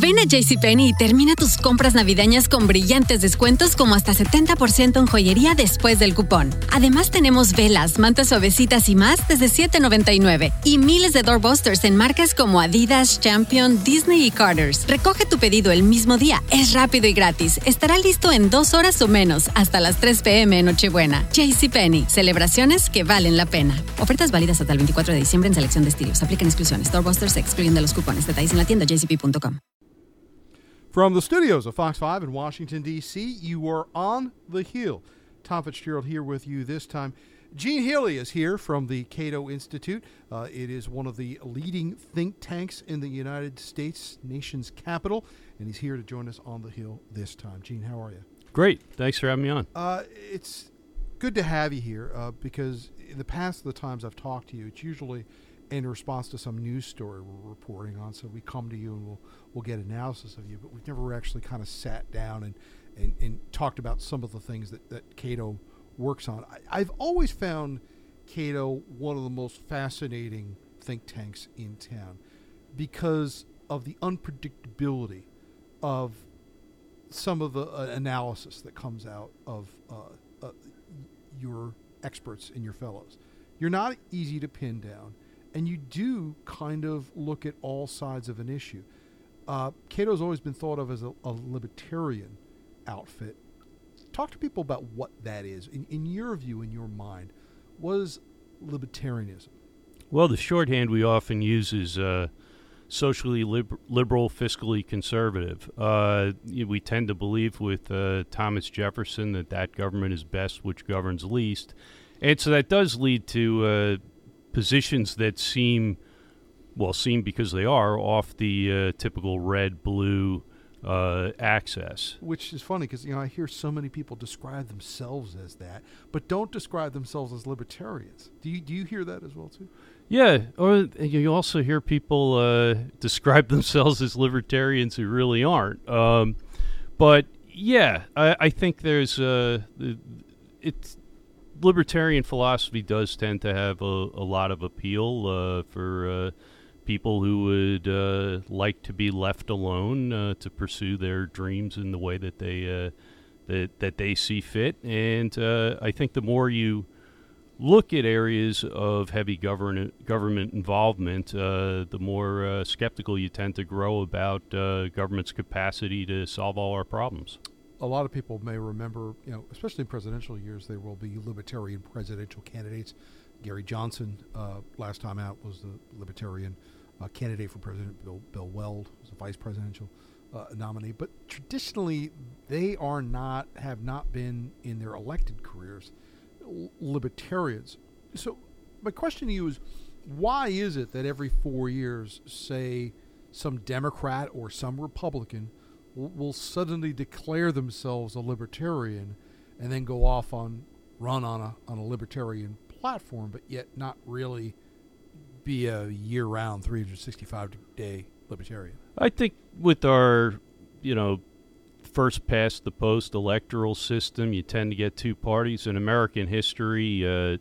Ven a JCPenney y termina tus compras navideñas con brillantes descuentos como hasta 70% en joyería después del cupón. Además tenemos velas, mantas suavecitas y más desde $7.99 y miles de doorbusters en marcas como Adidas, Champion, Disney y Carter's. Recoge tu pedido el mismo día, es rápido y gratis. Estará listo en dos horas o menos, hasta las 3 p.m. en Nochebuena. JCPenney, celebraciones que valen la pena. Ofertas válidas hasta el 24 de diciembre en selección de estilos. Aplican exclusiones. Doorbusters excluyendo los cupones. Detalles en la tienda jcp.com. From the studios of Fox 5 in Washington, D.C., you are on the Hill. Tom Fitzgerald here with you this time. Gene Healy is here from the Cato Institute. Uh, it is one of the leading think tanks in the United States, nation's capital, and he's here to join us on the Hill this time. Gene, how are you? Great. Thanks for having me on. Uh, it's good to have you here uh, because in the past, the times I've talked to you, it's usually in response to some news story we're reporting on. So we come to you and we'll we'll get analysis of you, but we've never actually kind of sat down and and, and talked about some of the things that that Cato works on. I, I've always found Cato one of the most fascinating think tanks in town because of the unpredictability of some of the uh, analysis that comes out of uh, uh, your experts and your fellows. You're not easy to pin down and you do kind of look at all sides of an issue. Uh, Cato's always been thought of as a, a, libertarian outfit. Talk to people about what that is. In, in your view, in your mind, was libertarianism? Well, the shorthand we often use is uh, socially lib- liberal, fiscally conservative. Uh, we tend to believe with uh, Thomas Jefferson that that government is best which governs least. And so that does lead to uh, positions that seem, well, seem because they are off the uh, typical red blue uh, access. Which is funny because you know I hear so many people describe themselves as that, but don't describe themselves as libertarians. Do you do you hear that as well too? Yeah, or you also hear people uh, describe themselves as libertarians who really aren't. Um, but yeah, I, I think there's uh, it's libertarian philosophy does tend to have a, a lot of appeal uh, for uh, people who would uh, like to be left alone uh, to pursue their dreams in the way that they uh, that that they see fit. And uh, I think the more you look at areas of heavy government government involvement, the more skeptical you tend to grow about government's capacity to solve all our problems a lot of people may remember, you know, especially in presidential years, there will be libertarian presidential candidates. Gary Johnson, uh, last time out, was the libertarian uh, candidate for president. Bill, Bill Weld was the vice presidential uh, nominee. But traditionally, they are not, have not been in their elected careers libertarians. So, my question to you is why is it that every four years, say, some Democrat or some Republican will suddenly declare themselves a libertarian and then go off on run on a on a libertarian platform, but yet not really be a year-round, 365 day libertarian. I think with our, you know, first past the post electoral system, you tend to get two parties in American history. Uh,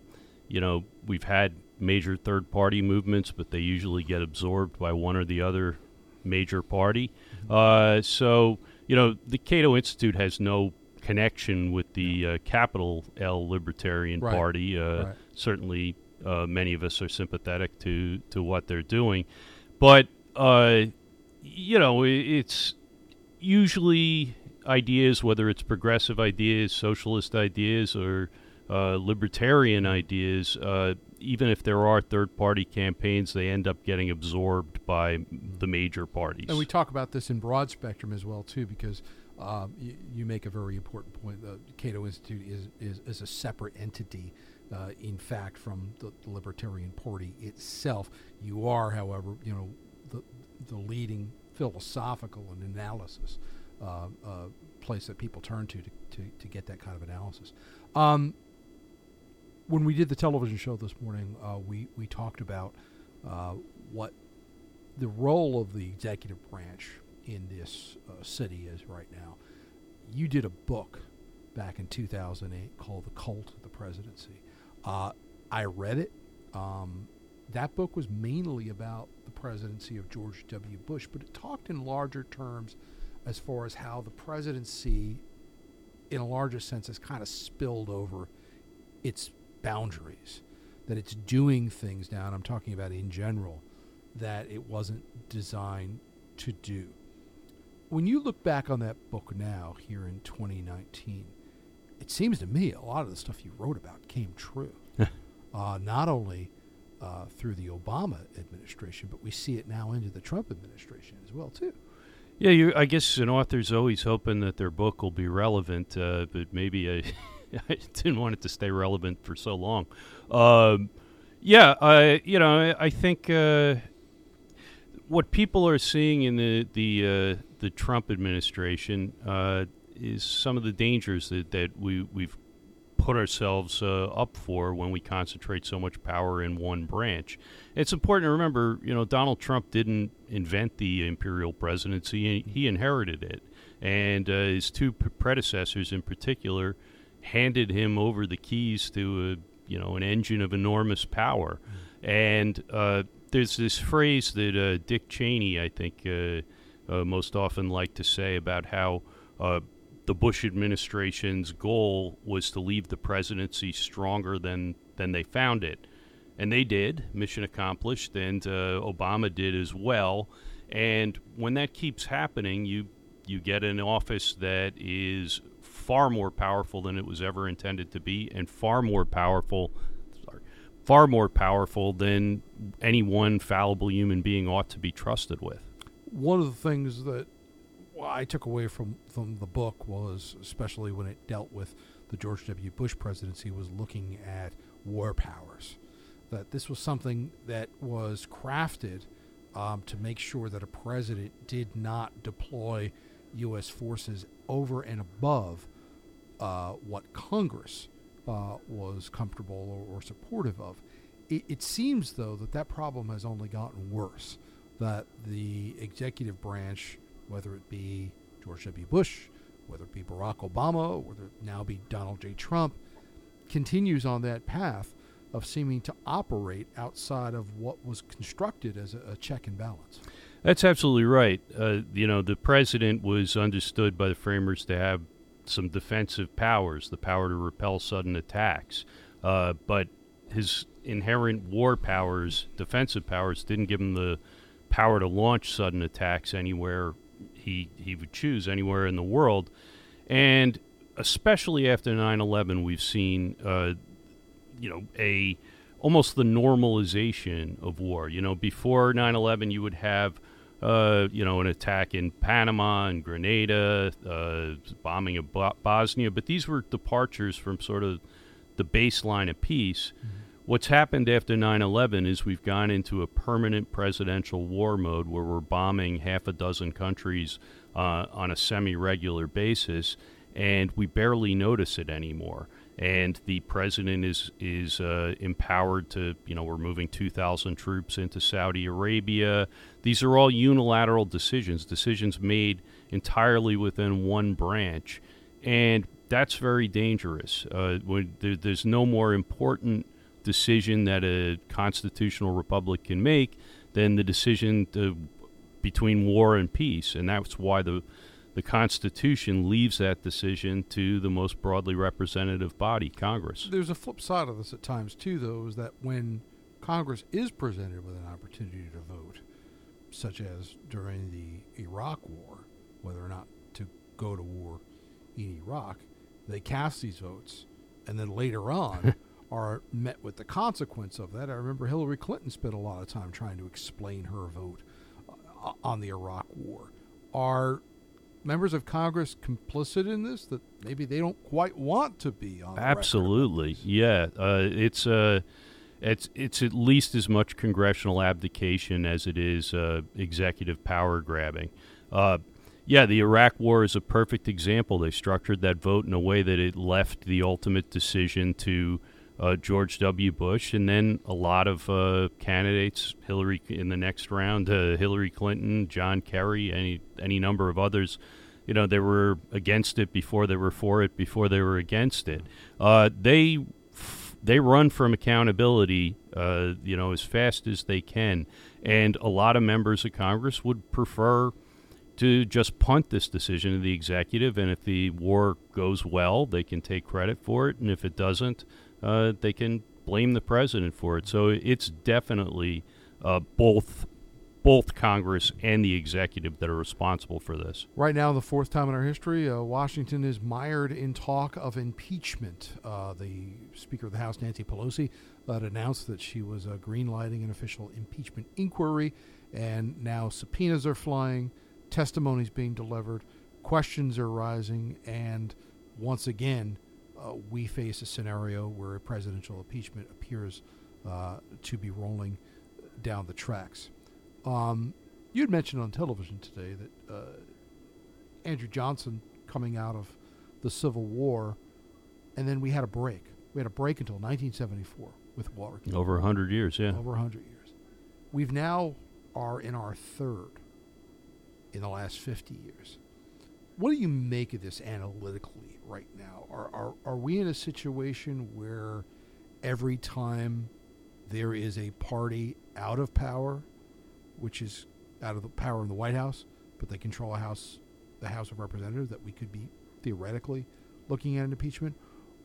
you know, we've had major third party movements, but they usually get absorbed by one or the other major party. Uh, so, you know, the Cato Institute has no connection with the uh, capital L Libertarian right. Party. Uh, right. Certainly, uh, many of us are sympathetic to, to what they're doing. But, uh, you know, it's usually ideas, whether it's progressive ideas, socialist ideas, or uh, libertarian ideas, uh, even if there are third party campaigns, they end up getting absorbed by the major parties. And we talk about this in broad spectrum as well, too, because uh, you, you, make a very important point. The Cato Institute is, is, is a separate entity, uh, in fact, from the, the, Libertarian Party itself. You are, however, you know, the, the leading philosophical and analysis uh, uh place that people turn to, to to, to get that kind of analysis. Um, when we did the television show this morning, uh, we we talked about uh, what the role of the executive branch in this uh, city is right now. You did a book back in 2008 called "The Cult of the Presidency." Uh, I read it. Um, that book was mainly about the presidency of George W. Bush, but it talked in larger terms as far as how the presidency, in a larger sense, has kind of spilled over its boundaries. That it's doing things now, and I'm talking about in general, that it wasn't designed to do. When you look back on that book now, here in 2019, it seems to me a lot of the stuff you wrote about came true. uh, not only uh, through the Obama administration, but we see it now into the Trump administration as well, too. Yeah, you, I guess an author's always hoping that their book will be relevant, uh, but maybe I, I, didn't want it to stay relevant for so long. Um, yeah, I, you know, I, think uh, what people are seeing in the the uh, the Trump administration uh, is some of the dangers that, that we we've put ourselves uh, up for when we concentrate so much power in one branch. It's important to remember, you know, Donald Trump didn't invent the imperial presidency; he inherited it, and uh, his two predecessors, in particular, handed him over the keys to a you know an engine of enormous power, and uh, there's this phrase that uh, Dick Cheney, I think, uh, uh, most often liked to say about how the Bush administration's goal was to leave the presidency stronger than than they found it, and they did. Mission accomplished, and uh, Obama did as well. And when that keeps happening, you you get an office that is far more powerful than it was ever intended to be, and far more powerful. Sorry, far more powerful than any one fallible human being ought to be trusted with. One of the things that I took away from, from the book was, especially when it dealt with the George W. Bush presidency, was looking at war powers. That this was something that was crafted um, to make sure that a president did not deploy U.S. forces over and above uh, what Congress uh, was comfortable or, or supportive of. It, it seems, though, that that problem has only gotten worse. That the executive branch whether it be George W. Bush, whether it be Barack Obama, whether it now be Donald J. Trump, continues on that path of seeming to operate outside of what was constructed as a, a check and balance. That's absolutely right. Uh, you know, the president was understood by the framers to have some defensive powers, the power to repel sudden attacks. Uh, but his inherent war powers, defensive powers, didn't give him the power to launch sudden attacks anywhere he he would choose anywhere in the world, and especially after 9/11, we've seen uh, you know a almost the normalization of war. You know, before 9/11, you would have uh, you know, an attack in Panama and Grenada, uh, bombing of Bo- Bosnia, but these were departures from sort of the baseline of peace. Mm-hmm. What's happened after 9 11 is we've gone into a permanent presidential war mode where we're bombing half a dozen countries uh, on a semi regular basis, and we barely notice it anymore. And the president is is uh, empowered to, you know, we're moving 2,000 troops into Saudi Arabia. These are all unilateral decisions, decisions made entirely within one branch, and that's very dangerous. Uh, there, there's no more important decision that a constitutional republic can make than the decision to, between war and peace, and that's why the the Constitution leaves that decision to the most broadly representative body, Congress. There's a flip side of this at times too, though, is that when Congress is presented with an opportunity to vote, such as during the Iraq War, whether or not to go to war in Iraq, they cast these votes, and then later on. are met with the consequence of that. I remember Hillary Clinton spent a lot of time trying to explain her vote uh, on the Iraq War. Are members of Congress complicit in this? That maybe they don't quite want to be on. Absolutely, yeah. Uh, it's uh, it's it's at least as much congressional abdication as it is uh, executive power grabbing. Uh, yeah, the Iraq War is a perfect example. They structured that vote in a way that it left the ultimate decision to uh, George W. Bush, and then a lot of uh, candidates, Hillary in the next round, uh, Hillary Clinton, John Kerry, any any number of others. You know, they were against it before they were for it, before they were against it. Uh, they they run from accountability uh, you know, as fast as they can. And a lot of members of Congress would prefer to just punt this decision to the executive. And if the war goes well, they can take credit for it. And if it doesn't, uh, they can blame the president for it. So it's definitely uh, both both Congress and the executive that are responsible for this. Right now, the fourth time in our history, uh, Washington is mired in talk of impeachment. Uh, the Speaker of the House, Nancy Pelosi, had announced that she was uh, greenlighting an official impeachment inquiry, and now subpoenas are flying, testimonies being delivered, questions are rising, and once again, uh, we face a scenario where a presidential impeachment appears uh, to be rolling down the tracks. Um, you had mentioned on television today that uh, Andrew Johnson coming out of the Civil War, and then we had a break. We had a break until 1974 with Watergate. Over 100 years, yeah. Over 100 years. We've now are in our third in the last 50 years. What do you make of this analytically right now? Are, are, are we in a situation where every time there is a party out of power which is out of the power in the White House, but they control a House, the House of Representatives, that we could be theoretically looking at an impeachment?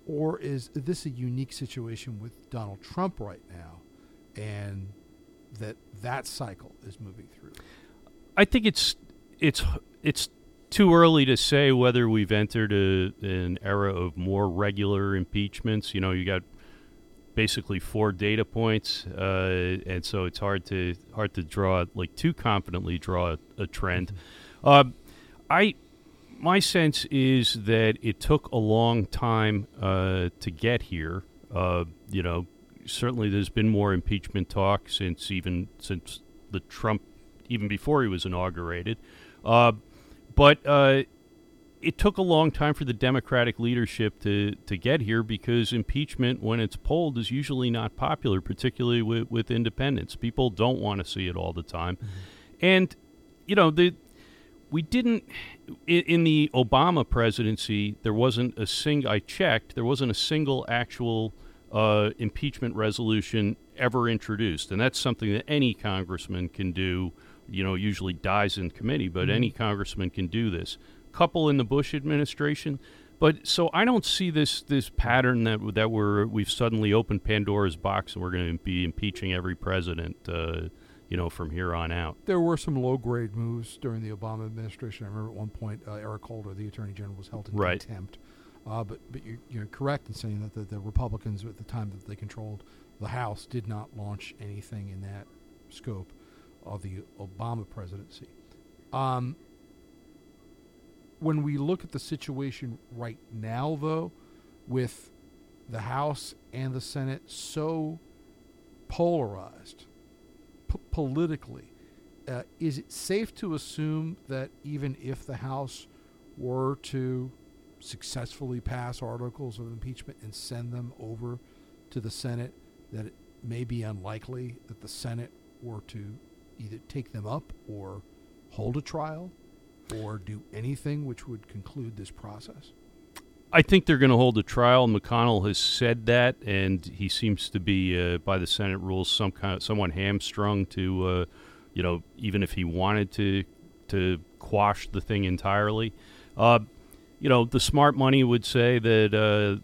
Or is this a unique situation with Donald Trump right now, and that that cycle is moving through? I think it's it's it's too early to say whether we've entered a, an era of more regular impeachments. You know, you got basically four data points, uh, and so it's hard to hard to draw like too confidently draw a, a trend. Uh, I my sense is that it took a long time uh, to get here. Uh, you know, certainly there's been more impeachment talk since even since the Trump even before he was inaugurated, uh, but uh, it took a long time for the Democratic leadership to, to get here because impeachment, when it's polled, is usually not popular, particularly with, with independents. People don't want to see it all the time. Mm-hmm. And, you know, the we didn't in, in, the Obama presidency. There wasn't a single. I checked. There wasn't a single actual uh, impeachment resolution ever introduced, and that's something that any congressman can do. You know, usually dies in committee, but mm-hmm. any congressman can do this couple in the Bush administration. But so I don't see this this pattern that that we're we've suddenly opened Pandora's box and we're going to be impeaching every president, uh, you know, from here on out. There were some low grade moves during the Obama administration. I remember at one point uh, Eric Holder, the Attorney General, was held in right. contempt. Uh, but but you're, you're, correct in saying that the, the Republicans at the time that they controlled the House did not launch anything in that scope of the Obama presidency. Um, when we look at the situation right now, though, with the House and the Senate so polarized p- politically, uh, is it safe to assume that even if the House were to successfully pass articles of impeachment and send them over to the Senate, that it may be unlikely that the Senate were to either take them up or hold a trial? or do anything which would conclude this process? I think they're going to hold a trial. McConnell has said that, and he seems to be, uh, by the Senate rules, some kind of someone hamstrung to, uh, you know, even if he wanted to to quash the thing entirely. Uh, you know, the smart money would say that uh,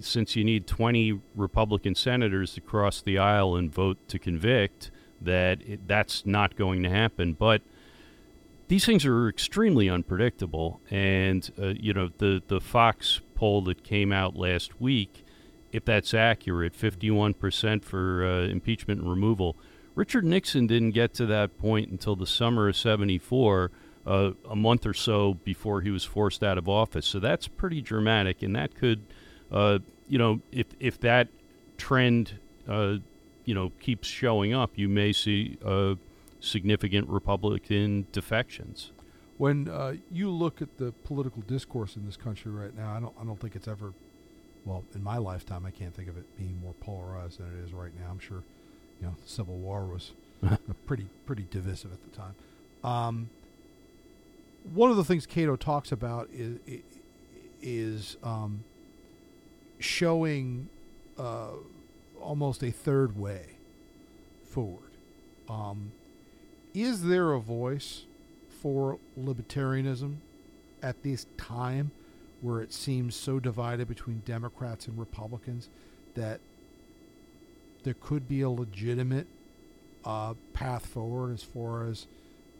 since you need 20 Republican senators to cross the aisle and vote to convict, that it, that's not going to happen. But these things are extremely unpredictable. And uh, you know, the the Fox poll that came out last week, if that's accurate, 51% for uh, impeachment and removal. Richard Nixon didn't get to that point until the summer of '74. Uh, a month or so before he was forced out of office. So that's pretty dramatic, and that could, uh, you know, if if that trend, uh, you know, keeps showing up, you may see uh, significant Republican defections. When uh, you look at the political discourse in this country right now, I don't, I don't think it's ever, well, in my lifetime, I can't think of it being more polarized than it is right now. I'm sure, you know, the Civil War was pretty, pretty divisive at the time. Um, one of the things Cato talks about is is um, showing uh, almost a third way forward. Um, is there a voice for libertarianism at this time where it seems so divided between Democrats and Republicans that there could be a legitimate uh, path forward as far as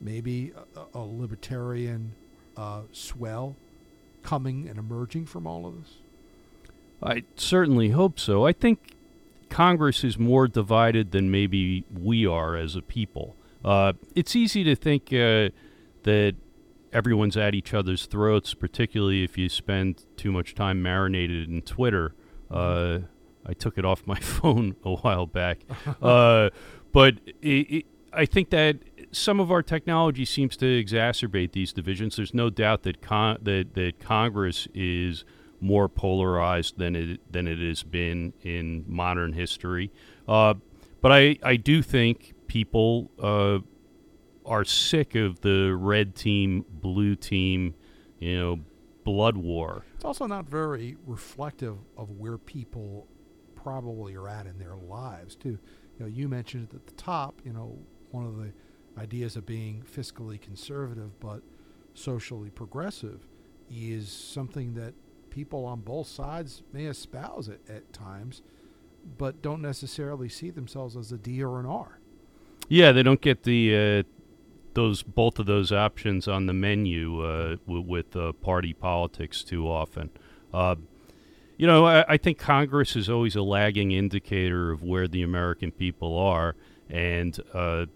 maybe a, a libertarian uh, swell coming and emerging from all of this? I certainly hope so. I think Congress is more divided than maybe we are as a people. Uh, it's easy to think uh, that everyone's at each other's throats, particularly if you spend too much time marinated in Twitter. Uh, I took it off my phone a while back, uh, but it, it, I think that some of our technology seems to exacerbate these divisions. There's no doubt that con- that that Congress is more polarized than it than it has been in modern history. Uh, but I I do think people uh, are sick of the red team, blue team, you know, blood war. It's also not very reflective of where people probably are at in their lives too. You know, you mentioned at the top, you know, one of the ideas of being fiscally conservative but socially progressive is something that people on both sides may espouse it at times, but don't necessarily see themselves as a D or an R. Yeah, they don't get the uh, those both of those options on the menu uh, w- with uh, party politics too often. Uh, you know, I, I, think Congress is always a lagging indicator of where the American people are, and uh,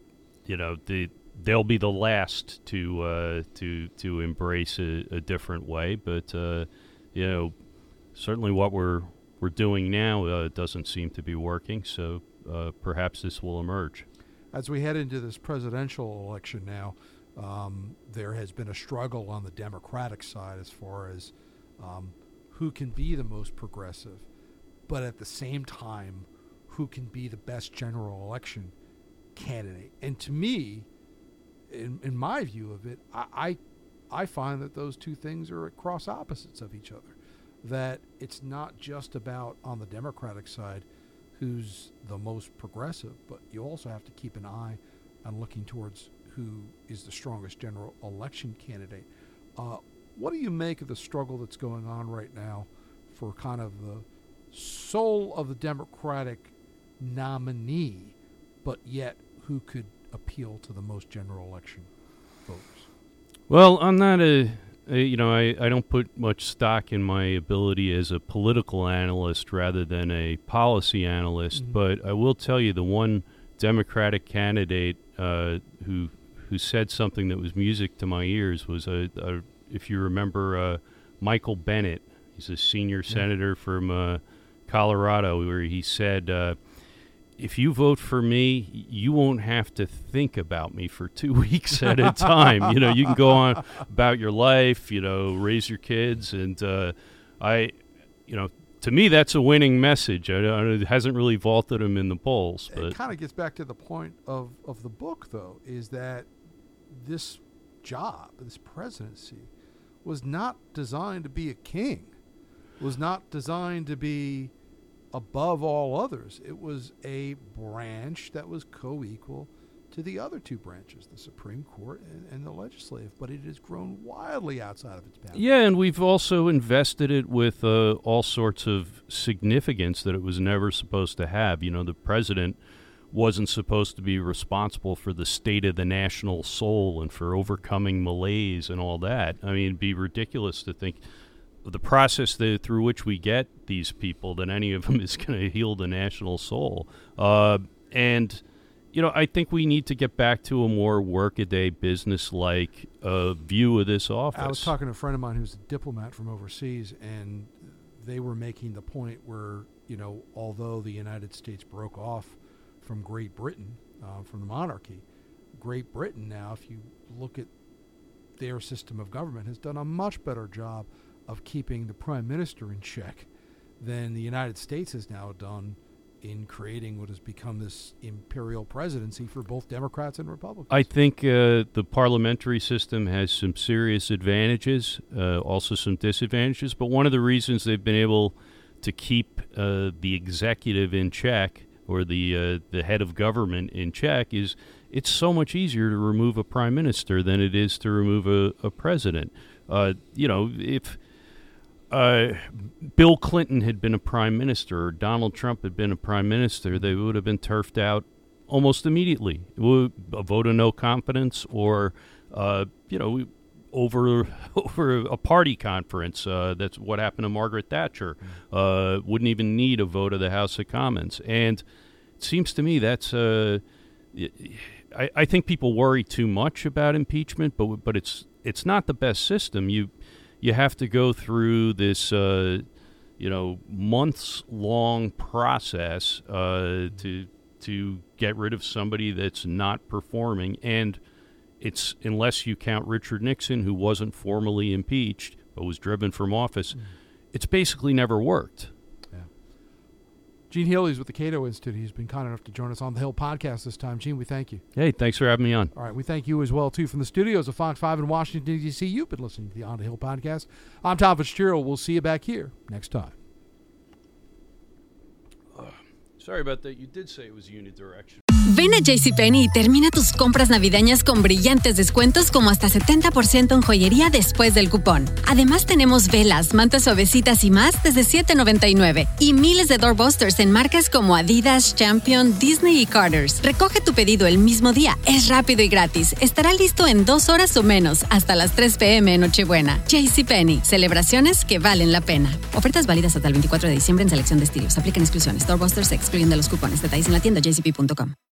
you know, the, they'll be the last to uh, to to embrace a, a different way. But uh, you know, certainly what we're we're doing now doesn't seem to be working. So perhaps this will emerge as we head into this presidential election now, um, there has been a struggle on the Democratic side as far as um, who can be the most progressive, but at the same time, who can be the best general election candidate. And to me, in, in my view of it, I, I, I find that those two things are at cross opposites of each other. That it's not just about on the Democratic side who's the most progressive, but you also have to keep an eye on looking towards who is the strongest general election candidate. Uh, what do you make of the struggle that's going on right now for kind of the soul of the Democratic nominee, but yet who could appeal to the most general election voters? Well, I'm not a you know, I, I don't put much stock in my ability as a political analyst rather than a policy analyst, mm-hmm. but I will tell you the one Democratic candidate uh, who who said something that was music to my ears was a, a if you remember uh, Michael Bennet. He's a senior senator from uh, Colorado, where he said uh, if you vote for me, you won't have to think about me for two weeks at a time. you know, you can go on about your life, you know, raise your kids, and uh, I, you know, to me that's a winning message. I, I, it hasn't really vaulted him in the polls, but it kind of gets back to the point of of the book, though, is that this job, this presidency, was not designed to be a king, was not designed to be above all others. It was a branch that was co equal to the other two branches, the Supreme Court and, and, the legislative, but it has grown wildly outside of its boundaries. Yeah, and we've also invested it with uh, all sorts of significance that it was never supposed to have. You know, the president wasn't supposed to be responsible for the state of the national soul and for overcoming malaise and all that. I mean, it'd be ridiculous to think the process that, through which we get these people than any of them is going to heal the national soul. Uh, and you know, I think we need to get back to a more workaday, business-like uh, view of this office. I was talking to a friend of mine who's a diplomat from overseas, and they were making the point where you know, although the United States broke off from Great Britain, uh, from the monarchy, Great Britain now, if you look at their system of government, has done a much better job of keeping the prime minister in check than the United States has now done in creating what has become this imperial presidency for both Democrats and Republicans. I think uh, the parliamentary system has some serious advantages, uh, also some disadvantages. But one of the reasons they've been able to keep uh, the executive in check or the uh, the head of government in check is it's so much easier to remove a prime minister than it is to remove a, a president. Uh, you know, if uh, Bill Clinton had been a prime minister or Donald Trump had been a prime minister, they would have been turfed out almost immediately. A vote of no confidence, or uh, you know, over over a party conference. Uh, that's what happened to Margaret Thatcher. Uh, wouldn't even need a vote of the House of Commons, and it seems to me that's. Uh, I, I think people worry too much about impeachment, but but it's it's not the best system. You you have to go through this uh, you know months long process uh, to to get rid of somebody that's not performing and it's unless you count Richard Nixon who wasn't formally impeached but was driven from office mm. it's basically never worked Gene Healy's with the Cato Institute. He's been kind enough to join us on the Hill podcast this time. Gene, we thank you. Hey, thanks for having me on. All right, we thank you as well too from the studios of Fox Five in Washington D.C. You've been listening to the On the Hill podcast. I'm Tom Fitzgerald. We'll see you back here next time. Uh, sorry about that. You did say it was unidirectional. Ven a JCPenney y termina tus compras navideñas con brillantes descuentos como hasta 70% en joyería después del cupón. Además tenemos velas, mantas suavecitas y más desde $7.99 y miles de doorbusters en marcas como Adidas, Champion, Disney y Carter's. Recoge tu pedido el mismo día, es rápido y gratis. Estará listo en dos horas o menos hasta las 3 pm en Nochebuena. JCPenney, celebraciones que valen la pena. Ofertas válidas hasta el 24 de diciembre en selección de estilos. Aplican exclusiones. Doorbusters excluyen de los cupones. Detalles en la tienda jcp.com.